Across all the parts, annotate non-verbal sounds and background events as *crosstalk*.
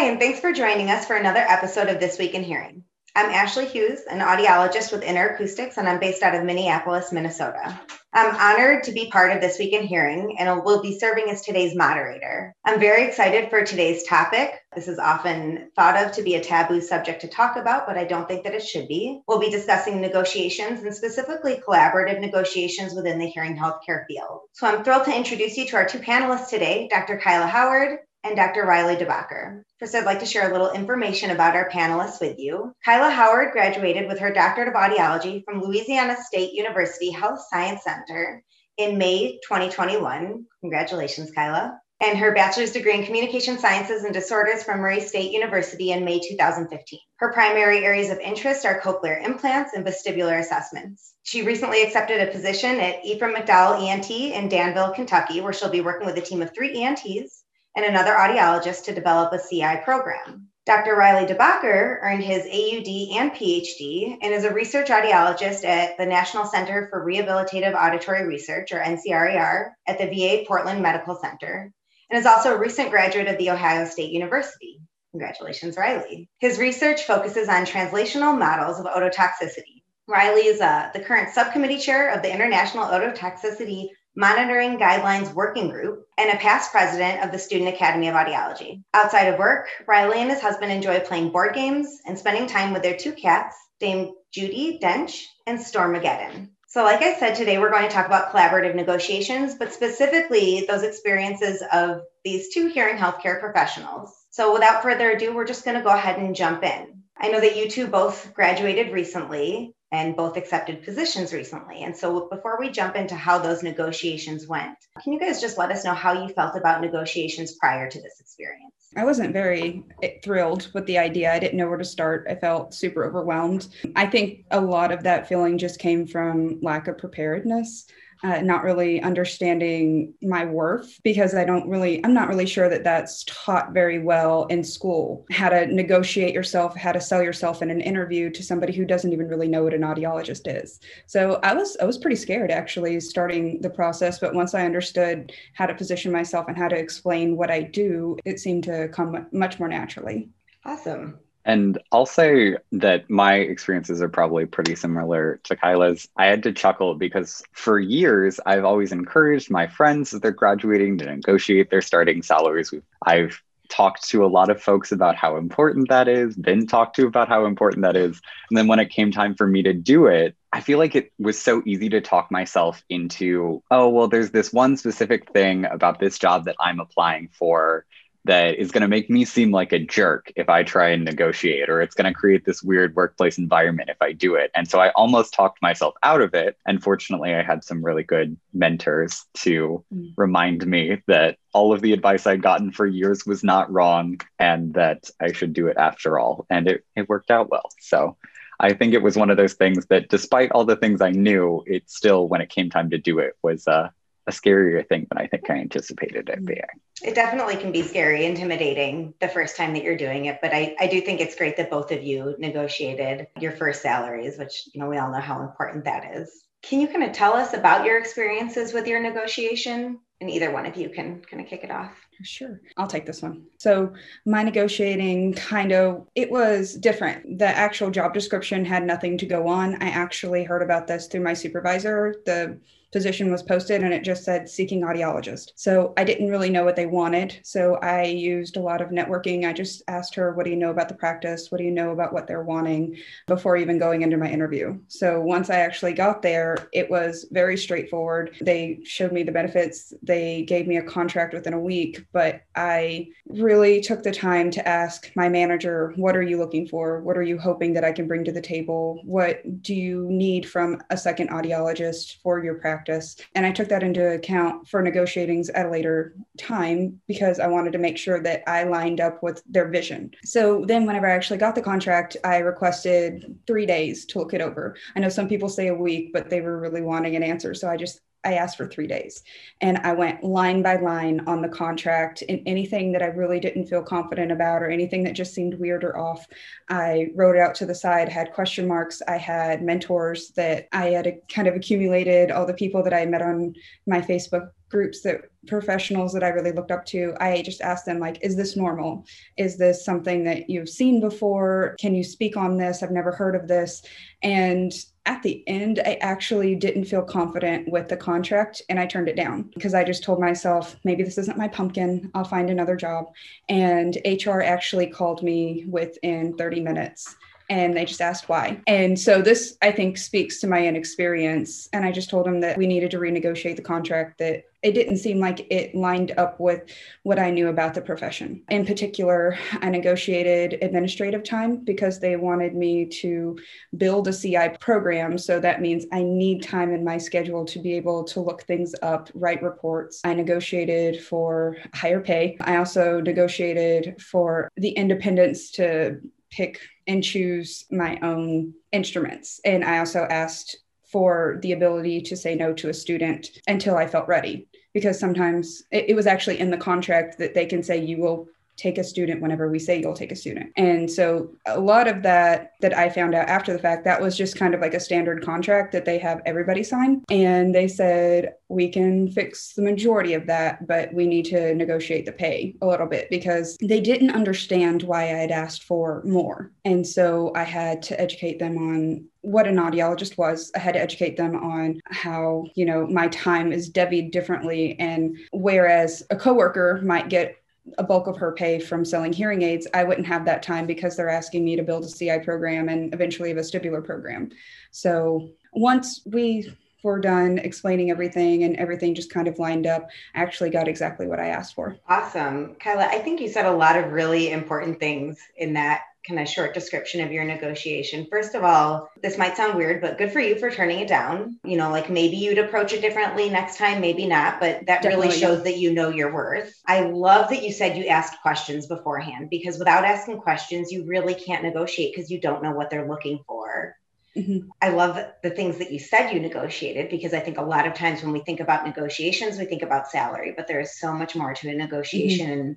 Hi, and thanks for joining us for another episode of This Week in Hearing. I'm Ashley Hughes, an audiologist with Inner Acoustics, and I'm based out of Minneapolis, Minnesota. I'm honored to be part of This Week in Hearing and will be serving as today's moderator. I'm very excited for today's topic. This is often thought of to be a taboo subject to talk about, but I don't think that it should be. We'll be discussing negotiations and specifically collaborative negotiations within the hearing healthcare field. So I'm thrilled to introduce you to our two panelists today, Dr. Kyla Howard and Dr. Riley DeBacker. First, I'd like to share a little information about our panelists with you. Kyla Howard graduated with her doctorate of audiology from Louisiana State University Health Science Center in May 2021. Congratulations, Kyla. And her bachelor's degree in communication sciences and disorders from Murray State University in May 2015. Her primary areas of interest are cochlear implants and vestibular assessments. She recently accepted a position at Ephraim McDowell ENT in Danville, Kentucky, where she'll be working with a team of three ENTs and another audiologist to develop a CI program. Dr. Riley DeBacker earned his AUD and PhD and is a research audiologist at the National Center for Rehabilitative Auditory Research, or NCRAR, at the VA Portland Medical Center, and is also a recent graduate of The Ohio State University. Congratulations, Riley. His research focuses on translational models of ototoxicity. Riley is uh, the current subcommittee chair of the International Ototoxicity Monitoring Guidelines Working Group, and a past president of the Student Academy of Audiology. Outside of work, Riley and his husband enjoy playing board games and spending time with their two cats, Dame Judi Dench and Stormageddon. So, like I said, today we're going to talk about collaborative negotiations, but specifically those experiences of these two hearing healthcare professionals. So, without further ado, we're just going to go ahead and jump in. I know that you two both graduated recently and both accepted positions recently. And so, before we jump into how those negotiations went, can you guys just let us know how you felt about negotiations prior to this experience? I wasn't very thrilled with the idea. I didn't know where to start. I felt super overwhelmed. I think a lot of that feeling just came from lack of preparedness uh, not really understanding my worth because I don't really, I'm not really sure that that's taught very well in school. How to negotiate yourself, how to sell yourself in an interview to somebody who doesn't even really know what an audiologist is. So I was, I was pretty scared actually starting the process. But once I understood how to position myself and how to explain what I do, it seemed to come much more naturally. Awesome. And I'll say that my experiences are probably pretty similar to Kyla's. I had to chuckle because for years I've always encouraged my friends as they're graduating to negotiate their starting salaries. I've talked to a lot of folks about how important that is, been talked to about how important that is. And then when it came time for me to do it, I feel like it was so easy to talk myself into, oh, well, there's this one specific thing about this job that I'm applying for that is going to make me seem like a jerk if I try and negotiate, or it's going to create this weird workplace environment if I do it. And so I almost talked myself out of it. And fortunately, I had some really good mentors to mm. remind me that all of the advice I'd gotten for years was not wrong and that I should do it after all. And it, it worked out well. So I think it was one of those things that despite all the things I knew, it still, when it came time to do it, was uh, a scarier thing than I think I anticipated it mm-hmm. being. It definitely can be scary, intimidating the first time that you're doing it. But I, I do think it's great that both of you negotiated your first salaries, which, you know, we all know how important that is. Can you kind of tell us about your experiences with your negotiation? And either one of you can kind of kick it off. Sure. I'll take this one. So, my negotiating kind of it was different. The actual job description had nothing to go on. I actually heard about this through my supervisor. The position was posted and it just said seeking audiologist. So I didn't really know what they wanted. So I used a lot of networking. I just asked her, What do you know about the practice? What do you know about what they're wanting before even going into my interview? So once I actually got there, it was very straightforward. They showed me the benefits, they gave me a contract within a week, but I really took the time to ask my manager, What are you looking for? What are you hoping that I can bring to the table? What do you need from a second audiologist for your practice? And I took that into account for negotiatings at a later time because I wanted to make sure that I lined up with their vision. So then, whenever I actually got the contract, I requested three days to look it over. I know some people say a week, but they were really wanting an answer. So I just I asked for three days. And I went line by line on the contract and anything that I really didn't feel confident about or anything that just seemed weird or off. I wrote it out to the side, had question marks. I had mentors that I had kind of accumulated, all the people that I met on my Facebook groups that professionals that I really looked up to, I just asked them, like, is this normal? Is this something that you've seen before? Can you speak on this? I've never heard of this. And at the end, I actually didn't feel confident with the contract and I turned it down because I just told myself, maybe this isn't my pumpkin. I'll find another job. And HR actually called me within 30 minutes and they just asked why. And so this, I think, speaks to my inexperience. And I just told them that we needed to renegotiate the contract, that it didn't seem like it lined up with what I knew about the profession. In particular, I negotiated administrative time because they wanted me to build a CI program. So that means I need time in my schedule to be able to look things up, write reports. I negotiated for higher pay. I also negotiated for the independence to pick and choose my own instruments. And I also asked for the ability to say no to a student until I felt ready. Because sometimes it, it, was actually in the contract that they can say you will take a student whenever we say you'll take a student. And so a lot of that that I found out after the fact, that was just kind of like a standard contract that they have everybody sign. And they said, we can fix the majority of that, but we need to negotiate the pay a little bit because they didn't understand why I had asked for more. And so I had to educate them on what an audiologist was. I had to educate them on how, you know, my time is devied differently. And whereas a coworker might get a bulk of her pay from selling hearing aids, I wouldn't have that time because they're asking me to build a CI program and eventually a vestibular program. So once we were done explaining everything and everything just kind of lined up, I actually got exactly what I asked for. Awesome. Kyla, I think you said a lot of really important things in that kind of short description of your negotiation. First of all, this might sound weird, but good for you for turning it down. You know, like maybe you'd approach it differently next time, maybe not, but that Definitely. really shows that you know your worth. I love that you said you asked questions beforehand because without asking questions, you really can't negotiate because you don't know what they're looking for. Mm-hmm. I love the things that you said you negotiated because I think a lot of times when we think about negotiations, we think about salary, but there is so much more to a negotiation. Mm-hmm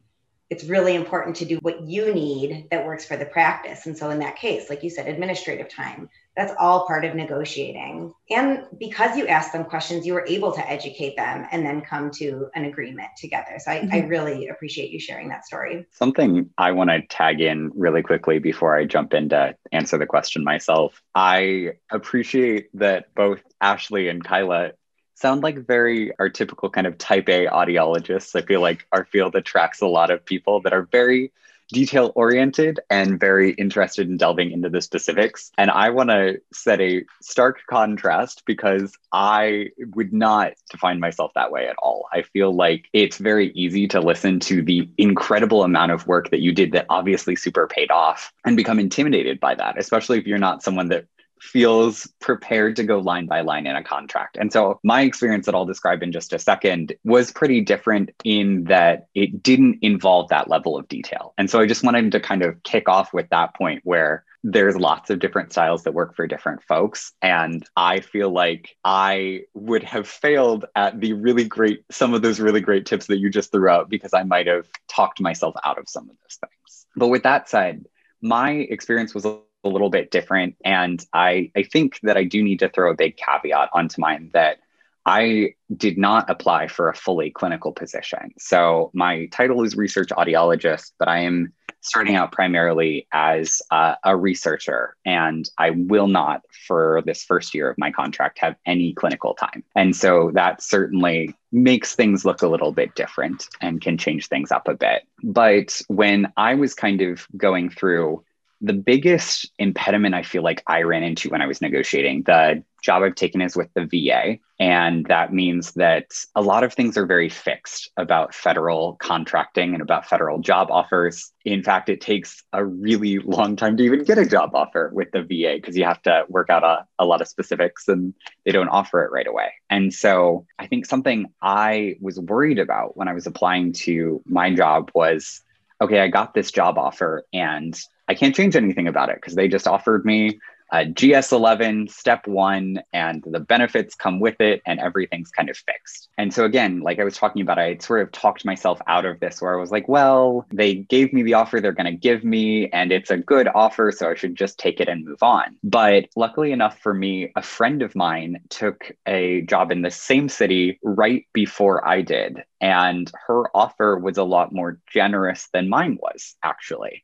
it's really important to do what you need that works for the practice. And so, in that case, like you said, administrative time, that's all part of negotiating. And because you asked them questions, you were able to educate them and then come to an agreement together. So, I, mm-hmm. I really appreciate you sharing that story. Something I want to tag in really quickly before I jump in to answer the question myself. I appreciate that both Ashley and Kyla sound like very our typical kind of type A audiologists. I feel like our field attracts a lot of people that are very detail oriented and very interested in delving into the specifics. And I want to set a stark contrast because I would not define myself that way at all. I feel like it's very easy to listen to the incredible amount of work that you did that obviously super paid off and become intimidated by that, especially if you're not someone that feels prepared to go line by line in a contract. And so my experience that I'll describe in just a second was pretty different in that it didn't involve that level of detail. And so I just wanted to kind of kick off with that point where there's lots of different styles that work for different folks. And I feel like I would have failed at the really great, some of those really great tips that you just threw out because I might have talked myself out of some of those things. But with that said, my experience was a a little bit different. And I, I think that I do need to throw a big caveat onto mine that I did not apply for a fully clinical position. So my title is research audiologist, but I am starting out primarily as a researcher. And I will not, for this first year of my contract, have any clinical time. And so that certainly makes things look a little bit different and can change things up a bit. But when I was kind of going through the biggest impediment I feel like I ran into when I was negotiating, the job I've taken is with the VA. And that means that a lot of things are very fixed about federal contracting and about federal job offers. In fact, it takes a really long time to even get a job offer with the VA because you have to work out a, a lot of specifics and they don't offer it right away. And so I think something I was worried about when I was applying to my job was okay, I got this job offer and I can't change anything about it because they just offered me uh, a GS11 step one, and the benefits come with it, and everything's kind of fixed. And so, again, like I was talking about, I sort of talked myself out of this where I was like, well, they gave me the offer they're going to give me, and it's a good offer, so I should just take it and move on. But luckily enough for me, a friend of mine took a job in the same city right before I did. And her offer was a lot more generous than mine was, actually.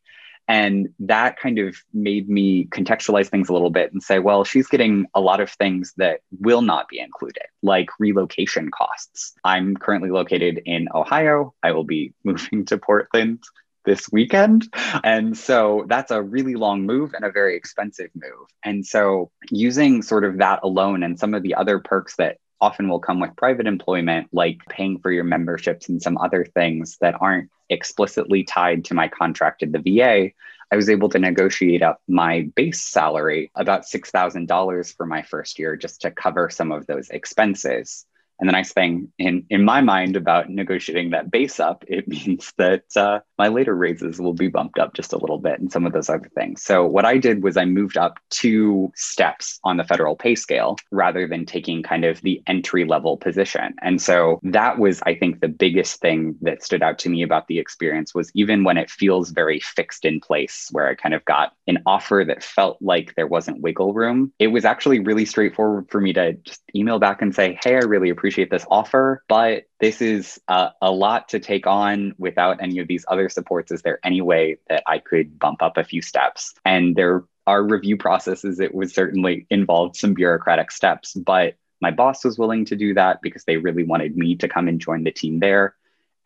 And that kind of made me contextualize things a little bit and say, well, she's getting a lot of things that will not be included, like relocation costs. I'm currently located in Ohio. I will be *laughs* moving to Portland this weekend. And so that's a really long move and a very expensive move. And so using sort of that alone and some of the other perks that often will come with private employment, like paying for your memberships and some other things that aren't explicitly tied to my contract at the VA, I was able to negotiate up my base salary about $6,000 for my first year just to cover some of those expenses. And the nice thing in, in my mind about negotiating that base up, it *laughs* means that uh, my later raises will be bumped up just a little bit and some of those other things. So what I did was I moved up two steps on the federal pay scale rather than taking kind of the entry level position. And so that was, I think, the biggest thing that stood out to me about the experience was even when it feels very fixed in place, where I kind of got an offer that felt like there wasn't wiggle room, it was actually really straightforward for me to just email back and say, hey, I really appreciate appreciate this offer, but this is a, a lot to take on without any of these other supports. Is there any way that I could bump up a few steps? And there are review processes. It would certainly involve some bureaucratic steps, but my boss was willing to do that because they really wanted me to come and join the team there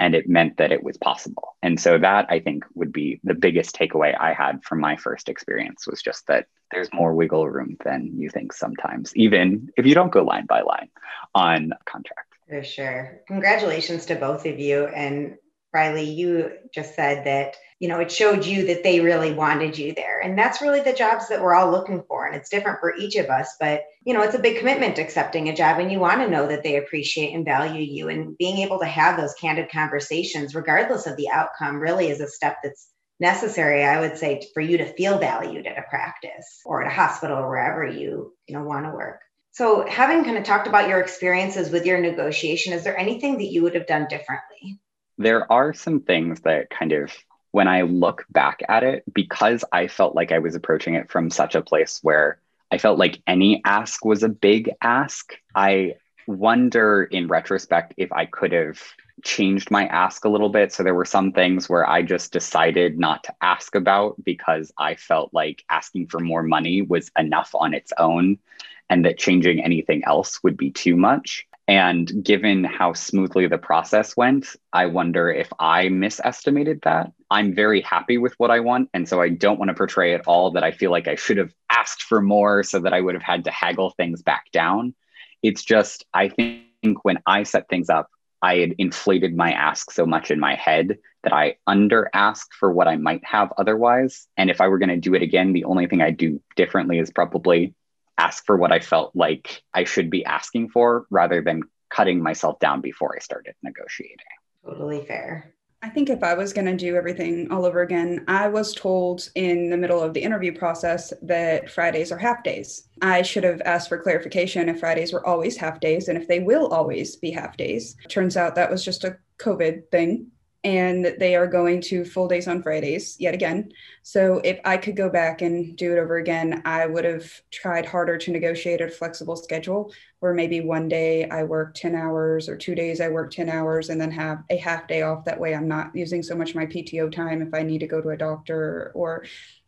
and it meant that it was possible. And so that i think would be the biggest takeaway i had from my first experience was just that there's more wiggle room than you think sometimes even if you don't go line by line on contract. For sure. Congratulations to both of you and riley you just said that you know, it showed you that they really wanted you there. And that's really the jobs that we're all looking for. And it's different for each of us, but, you know, it's a big commitment accepting a job and you want to know that they appreciate and value you. And being able to have those candid conversations, regardless of the outcome, really is a step that's necessary i would say for you to feel valued at a practice or at a hospital or wherever you you know want to work so having kind of talked about your experiences with your negotiation is there anything that you would have done differently there are some things that kind of when I look back at it, because I felt like I was approaching it from such a place where I felt like any ask was a big ask, I wonder in retrospect if I could have changed my ask a little bit. So there were some things where I just decided not to ask about because I felt like asking for more money was enough on its own and that changing anything else would be too much. And given how smoothly the process went, I wonder if I misestimated that. I'm very happy with what I want. And so I don't want to portray at all that I feel like I should have asked for more so that I would have had to haggle things back down. It's just, I think when I set things up, I had inflated my ask so much in my head that I under asked for what I might have otherwise. And if I were going to do it again, the only thing I'd do differently is probably ask for what I felt like I should be asking for rather than cutting myself down before I started negotiating. Totally fair. I think if I was going to do everything all over again, I was told in the middle of the interview process that Fridays are half days. I should have asked for clarification if Fridays were always half days and if they will always be half days. Turns out that was just a COVID thing and they are going to full days on Fridays yet again. So if I could go back and do it over again, I would have tried harder to negotiate a flexible schedule where maybe one day I work 10 hours or two days I work 10 hours and then have a half day off. That way I'm not using so much my PTO time if I need to go to a doctor or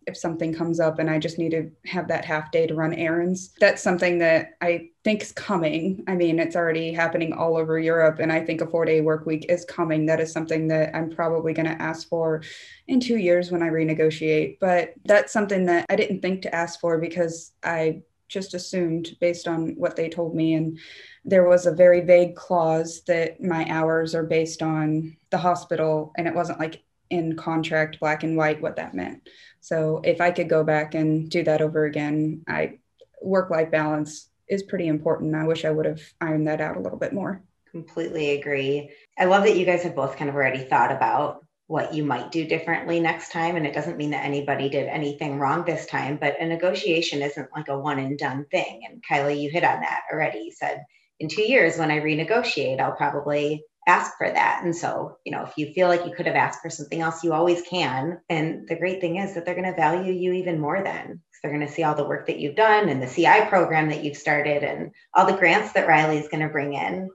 if something comes up and I just need to have that half day to run errands. That's something that I think is coming. I mean, it's already happening all over Europe, and I think a four day work week is coming. That is something that I'm probably going to ask for in two years when I renegotiate. But that's something that I didn't think to ask for because I just assumed based on what they told me. And there was a very vague clause that my hours are based on the hospital, and it wasn't like in contract black and white what that meant. So if I could go back and do that over again, I work life balance is pretty important. I wish I would have ironed that out a little bit more. Completely agree. I love that you guys have both kind of already thought about what you might do differently next time. And it doesn't mean that anybody did anything wrong this time, but a negotiation isn't like a one and done thing. And Kylie, you hit on that already. You said, in two years, when I renegotiate, I'll probably ask for that. And so, you know, if you feel like you could have asked for something else, you always can. And the great thing is that they're going to value you even more then. They're going to see all the work that you've done and the CI program that you've started and all the grants that Riley is going to bring in.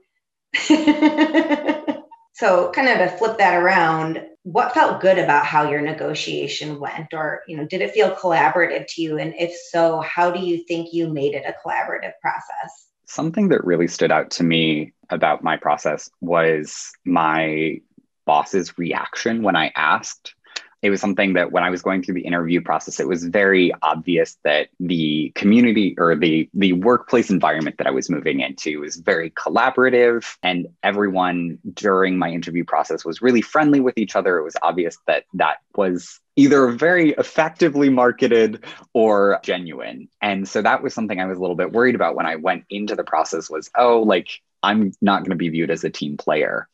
*laughs* so, kind of to flip that around, what felt good about how your negotiation went or you know did it feel collaborative to you and if so how do you think you made it a collaborative process something that really stood out to me about my process was my boss's reaction when i asked it was something that when I was going through the interview process, it was very obvious that the community or the the workplace environment that I was moving into was very collaborative, and everyone during my interview process was really friendly with each other. It was obvious that that was either very effectively marketed or genuine. And so that was something I was a little bit worried about when I went into the process was, oh, like I'm not going to be viewed as a team player.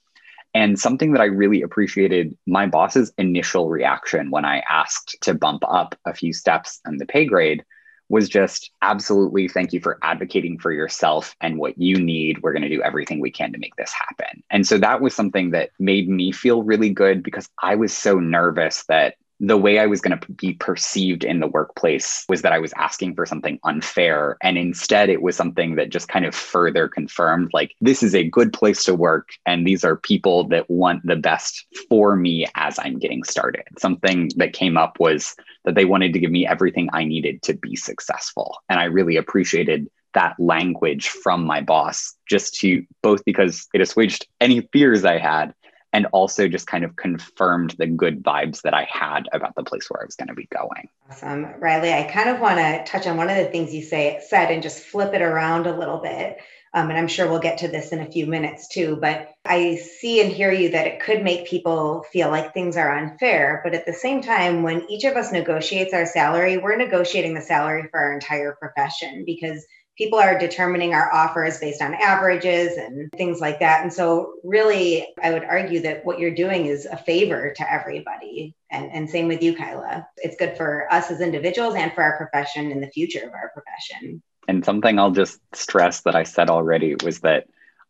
And something that I really appreciated my boss's initial reaction when I asked to bump up a few steps in the pay grade was just absolutely thank you for advocating for yourself and what you need. We're going to do everything we can to make this happen. And so that was something that made me feel really good because I was so nervous that the way I was going to be perceived in the workplace was that I was asking for something unfair. And instead, it was something that just kind of further confirmed like, this is a good place to work. And these are people that want the best for me as I'm getting started. Something that came up was that they wanted to give me everything I needed to be successful. And I really appreciated that language from my boss just to both because it assuaged any fears I had and also just kind of confirmed the good vibes that I had about the place where I was going to be going. Awesome. Riley, I kind of want to touch on one of the things you say said and just flip it around a little bit. Um, and I'm sure we'll get to this in a few minutes too. But I see and hear you that it could make people feel like things are unfair. But at the same time, when each of us negotiates our salary, we're negotiating the salary for our entire profession because people are determining our offers based on averages and things like that. And so, really, I would argue that what you're doing is a favor to everybody. And, and same with you, Kyla. It's good for us as individuals and for our profession and the future of our profession. And something I'll just stress that I said already was that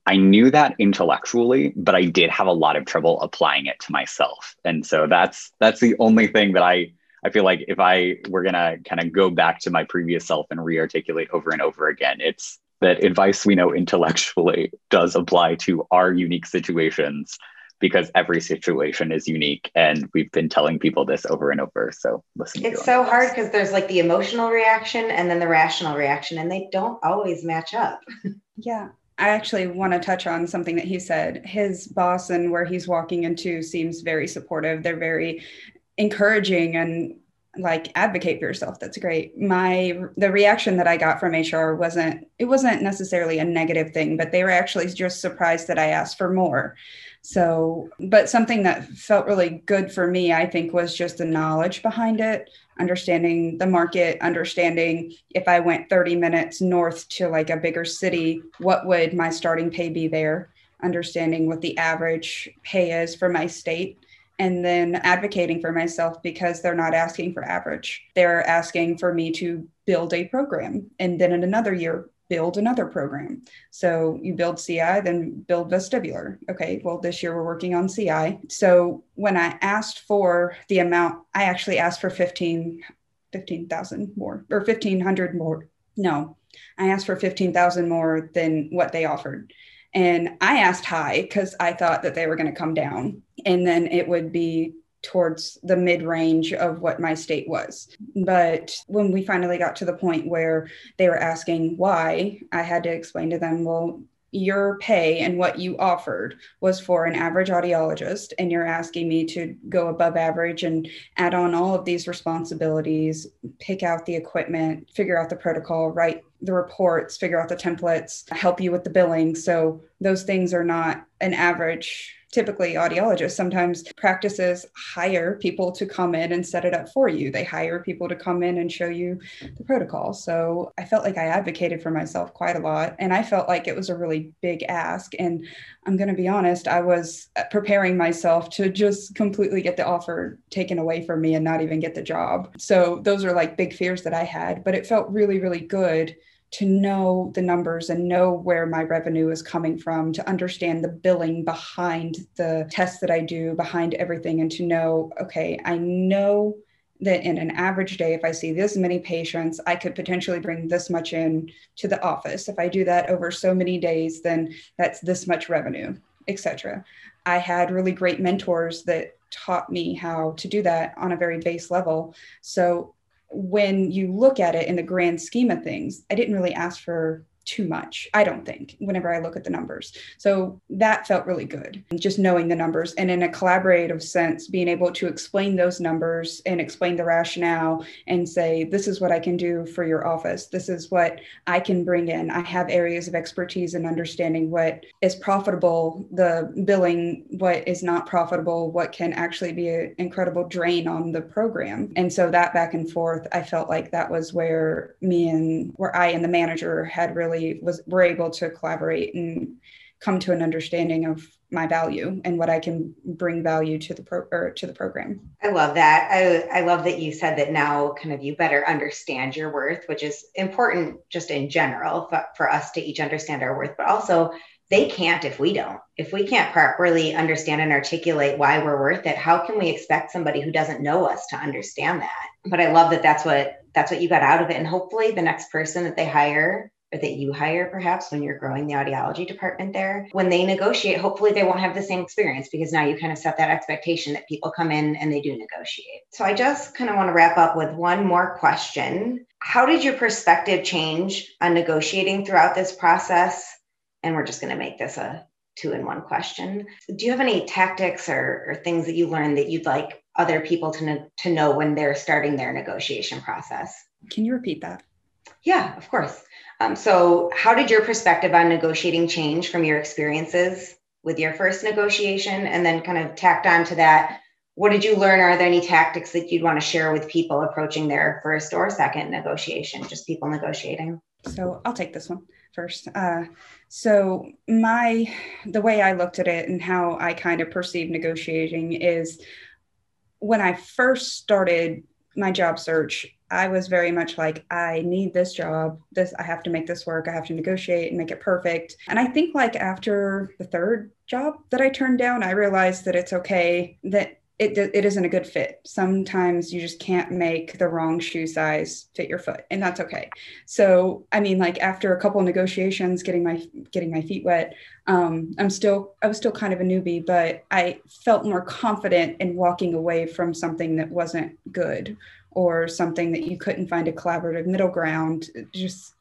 I knew that intellectually, but I did have a lot of trouble applying it to myself. And so that's that's the only thing that I I feel like if I were gonna kind of go back to my previous self and re-articulate over and over again, it's that advice we know intellectually *laughs* does apply to our unique situations because every situation is unique and we've been telling people this over and over so listen it's so hard because there's like the emotional reaction and then the rational reaction and they don't always match up *laughs* yeah I actually want to touch on something that he said. His boss and where he's walking into seems very supportive. They're very encouraging and like advocate for yourself. That's great. My the reaction that i got from hr wasn't it wasn't necessarily a negative thing but they were actually just surprised that i asked for more. So but something that felt really good for me i think was just the knowledge behind it understanding the market understanding if i went 30 minutes north to like a bigger city what would my starting pay be there? Understanding what the average pay is for my state and then advocating for myself because they're not asking for average. They're asking for me to build a program and then in another year build another program. So you build CI, then build vestibular. Okay, well, this year we're working on CI. So when I asked for the amount, I actually asked for 15, 15,000 more or 1,500 more. No, I asked for 15,000 more than what they offered. And I asked high because I thought that they were going to come down and then it would be towards the mid range of what my state was. But when we finally got to the point where they were asking why, I had to explain to them, well, your pay and what you offered was for an average audiologist and you're asking me to go above average and add on all of these responsibilities pick out the equipment figure out the protocol write the reports figure out the templates help you with the billing so those things are not an average typically audiologists sometimes practices hire people to come in and set it up for you. They hire people to come in and show you the protocol. So i felt like i advocated for myself quite a lot and i felt like it was a really big ask. And i'm going to be honest i was uh, preparing myself to just completely get the offer taken away from me and not even get the job. So those are like big fears that i had but it felt really really good to know the numbers and know where my revenue is coming from, to understand the billing behind the tests that I do, behind everything, and to know, okay, I know that in an average day, if I see this many patients, I could potentially bring this much in to the office. If I do that over so many days, then that's this much revenue, etc. I had really great mentors that taught me how to do that on a very base level. So when you look at it in the grand scheme of things, I didn't really ask for too much, I don't think, whenever I look at the numbers. So that felt really good, just knowing the numbers. And in a collaborative sense, being able to explain those numbers and explain the rationale and say, this is what I can do for your office. This is what I can bring in. I have areas of expertise in understanding what is profitable, the billing, what is not profitable, what can actually be an incredible drain on the program. And so that back and forth, I felt like that was where me and where I and the manager had really really was were able to collaborate and come to an understanding of my value and what I can bring value to the pro or to the program. I love that. I I love that you said that now kind of you better understand your worth, which is important just in general for, for us to each understand our worth, but also they can't if we don't. If we can't properly understand and articulate why we're worth it, how can we expect somebody who doesn't know us to understand that? But I love that that's what that's what you got out of it and hopefully the next person that they hire or that you hire perhaps when you're growing the audiology department there when they negotiate hopefully they won't have the same experience because now you kind of set that expectation that people come in and they do negotiate. So i just kind of want to wrap up with one more question. How did your perspective change on negotiating throughout this process? And we're just going to make this a two in one question. Do you have any tactics or, or things that you learned that you'd like other people to, to know when they're starting their negotiation process? Can you repeat that yeah of course um, so, how did your perspective on negotiating change from your experiences with your first negotiation? And then, kind of tacked on to that, what did you learn? Are there any tactics that you'd want to share with people approaching their first or second negotiation, just people negotiating? So, I'll take this one first. Uh, so, my the way I looked at it and how I kind of perceive negotiating is when I first started my job search, I was very much like, I need this job. This, I have to make this work. I have to negotiate and make it perfect. And I think, like, after the third job that I turned down, I realized that it's okay that it, it isn't a good fit. Sometimes you just can't make the wrong shoe size fit your foot, and that's okay. So, I mean, like after a couple of negotiations, getting my getting my feet wet, um, I'm still I was still kind of a newbie, but I felt more confident in walking away from something that wasn't good or something that you couldn't find a collaborative middle ground just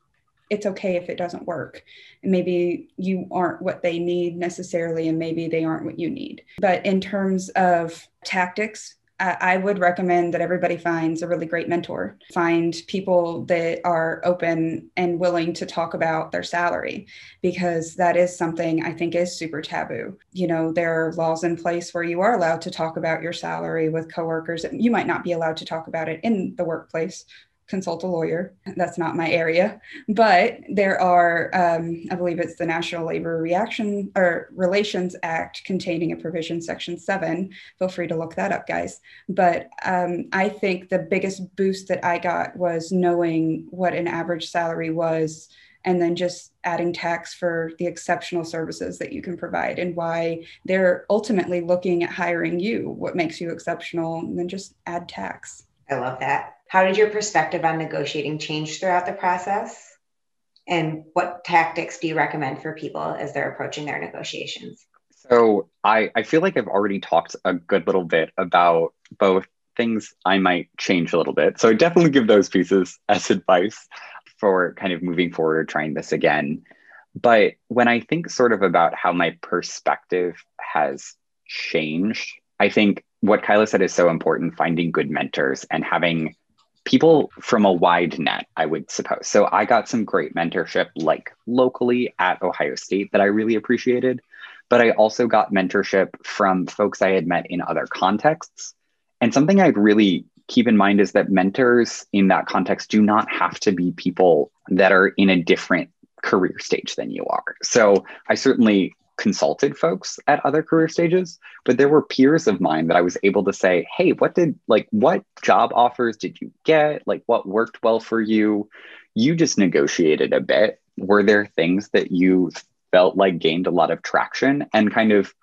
it's okay if it doesn't work. And maybe you aren't what they need necessarily and maybe they aren't what you need. But in terms of tactics I would recommend that everybody finds a really great mentor. Find people that are open and willing to talk about their salary because that is something I think is super taboo. You know, there are laws in place where you are allowed to talk about your salary with coworkers. You might not be allowed to talk about it in the workplace consult a lawyer. That's not my area, but there are, um, I believe it's the National Labor Reaction or Relations Act containing a provision, Section Seven. Feel free to look that up, guys. But um, I think the biggest boost that I got was knowing what an average salary was. And then just adding tax for the exceptional services that you can provide and why they're ultimately looking at hiring you. What makes you exceptional? And then just add tax. I love that. How did your perspective on negotiating change throughout the process? And what tactics do you recommend for people as they're approaching their negotiations? So I, I feel like I've already talked a good little bit about both things I might change a little bit. So I definitely give those pieces as *laughs* advice for kind of moving forward, or trying this again. But when I think sort of about how my perspective has changed, I think what Kyla said is so important finding good mentors and having people from a wide net, I would suppose. So I got some great mentorship, like locally at Ohio State, that I really appreciated. But I also got mentorship from folks I had met in other contexts. And something I'd really keep in mind is that mentors in that context do not have to be people that are in a different career stage than you are. So I certainly consulted folks at other career stages, but there were peers of mine that I was able to say, hey, what did like what job offers did you get? Like what worked well for you? You just negotiated a bit. Were there things that you felt like gained a lot of traction and kind of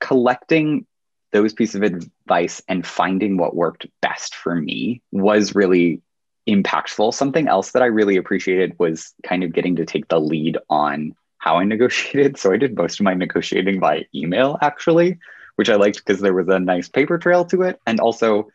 collecting those pieces of advice and finding what worked best for me was really impactful. Something else that I really appreciated was kind of getting to take the lead on how I negotiated. *laughs* So I did most of my negotiating by email, actually, which I liked because there was a nice paper trail to it. And also,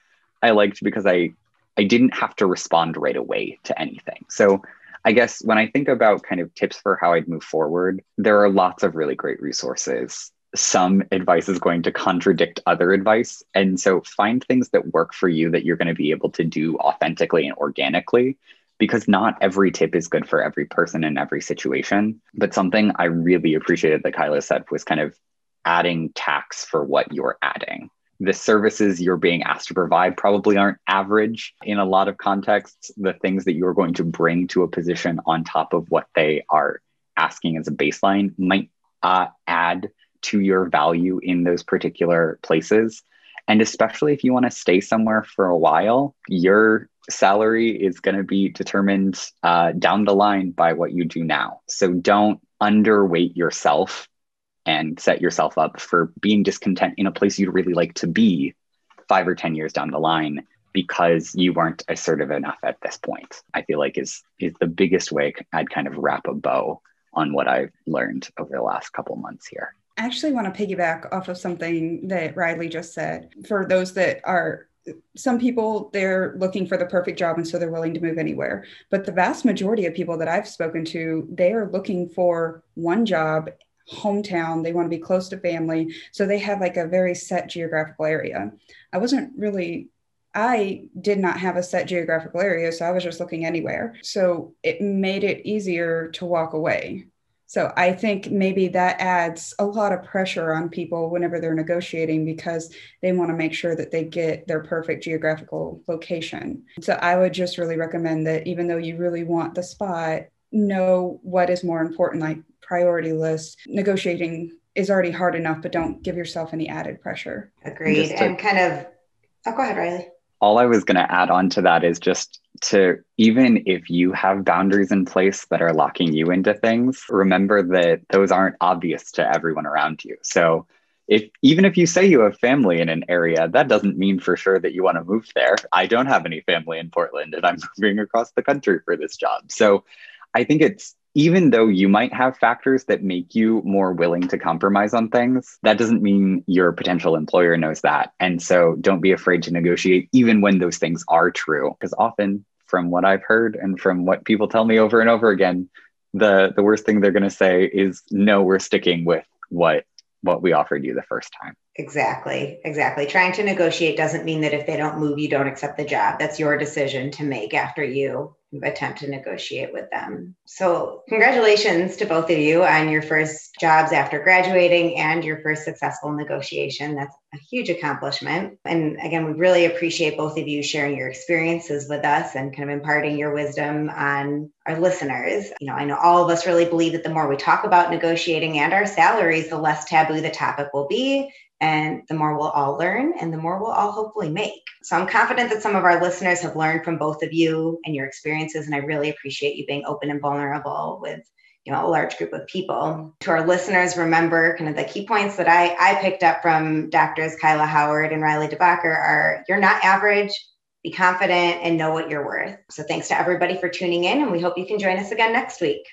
I liked because I I didn't have to respond right away to anything. So I guess when I think about kind of tips for how I'd move forward, there are lots of really great resources. Some advice is going to contradict other advice. And so find things that work for you that you're going to be able to do authentically and organically because not every tip is good for every person in every situation. But something I really appreciated that Kyla said was kind of adding tax for what you're adding. The services you're being asked to provide probably aren't average in a lot of contexts. The things that you're going to bring to a position on top of what they are asking as a baseline might uh, add to your value in those particular places. And especially if you want to stay somewhere for a while, your salary is going to be determined uh, down the line by what you do now. So don't underweight yourself and set yourself up for being discontent in a place you'd really like to be five or 10 years down the line because you weren't assertive enough at this point. I feel like is is the biggest way I'd kind of wrap a bow on what I've learned over the last couple months here. I actually want to piggyback off of something that Riley just said. For those that are some people they're looking for the perfect job and so they're willing to move anywhere. But the vast majority of people that i've spoken to they are looking for one job hometown they want to be close to family so they have like a very set geographical area. I wasn't really i did not have a set geographical area so i was just looking anywhere. So it made it easier to walk away so I think maybe that adds a lot of pressure on people whenever they're negotiating because they want to make sure that they get their perfect geographical location. So I would just really recommend that even though you really want the spot, know what is more important, like priority list. Negotiating is already hard enough, but don't give yourself any added pressure. Agreed. To, and kind of, oh, go ahead, Riley. All I was going to add on to that is just to even if you have boundaries in place that are locking you into things, remember that those aren't obvious to everyone around you. So if even if you say you have family in an area, that doesn't mean for sure that you want to move there. I don't have any family in Portland and I'm *laughs* moving across the country for this job. So I think it's even though you might have factors that make you more willing to compromise on things, that doesn't mean your potential employer knows that. And so don't be afraid to negotiate, even when those things are true, because often from what I've heard and from what people tell me over and over again, the the worst thing they're going to say is no, we're sticking with what what we offered you the first time. Exactly. Exactly. Trying to negotiate doesn't mean that if they don't move, you don't accept the job. That's your decision to make after you attempt to negotiate with them. So, congratulations to both of you on your first jobs after graduating and your first successful negotiation. That's a huge accomplishment. And again, we really appreciate both of you sharing your experiences with us and kind of imparting your wisdom on our listeners. You know, I know all of us really believe that the more we talk about negotiating and our salaries, the less taboo the topic will be and the more we'll all learn and the more we'll all hopefully make. So I'm confident that some of our listeners have learned from both of you and your experiences. And I really appreciate you being open and vulnerable with you know a large group of people to our listeners remember kind of the key points that i i picked up from doctors kyla howard and riley debacker are you're not average be confident and know what you're worth so thanks to everybody for tuning in and we hope you can join us again next week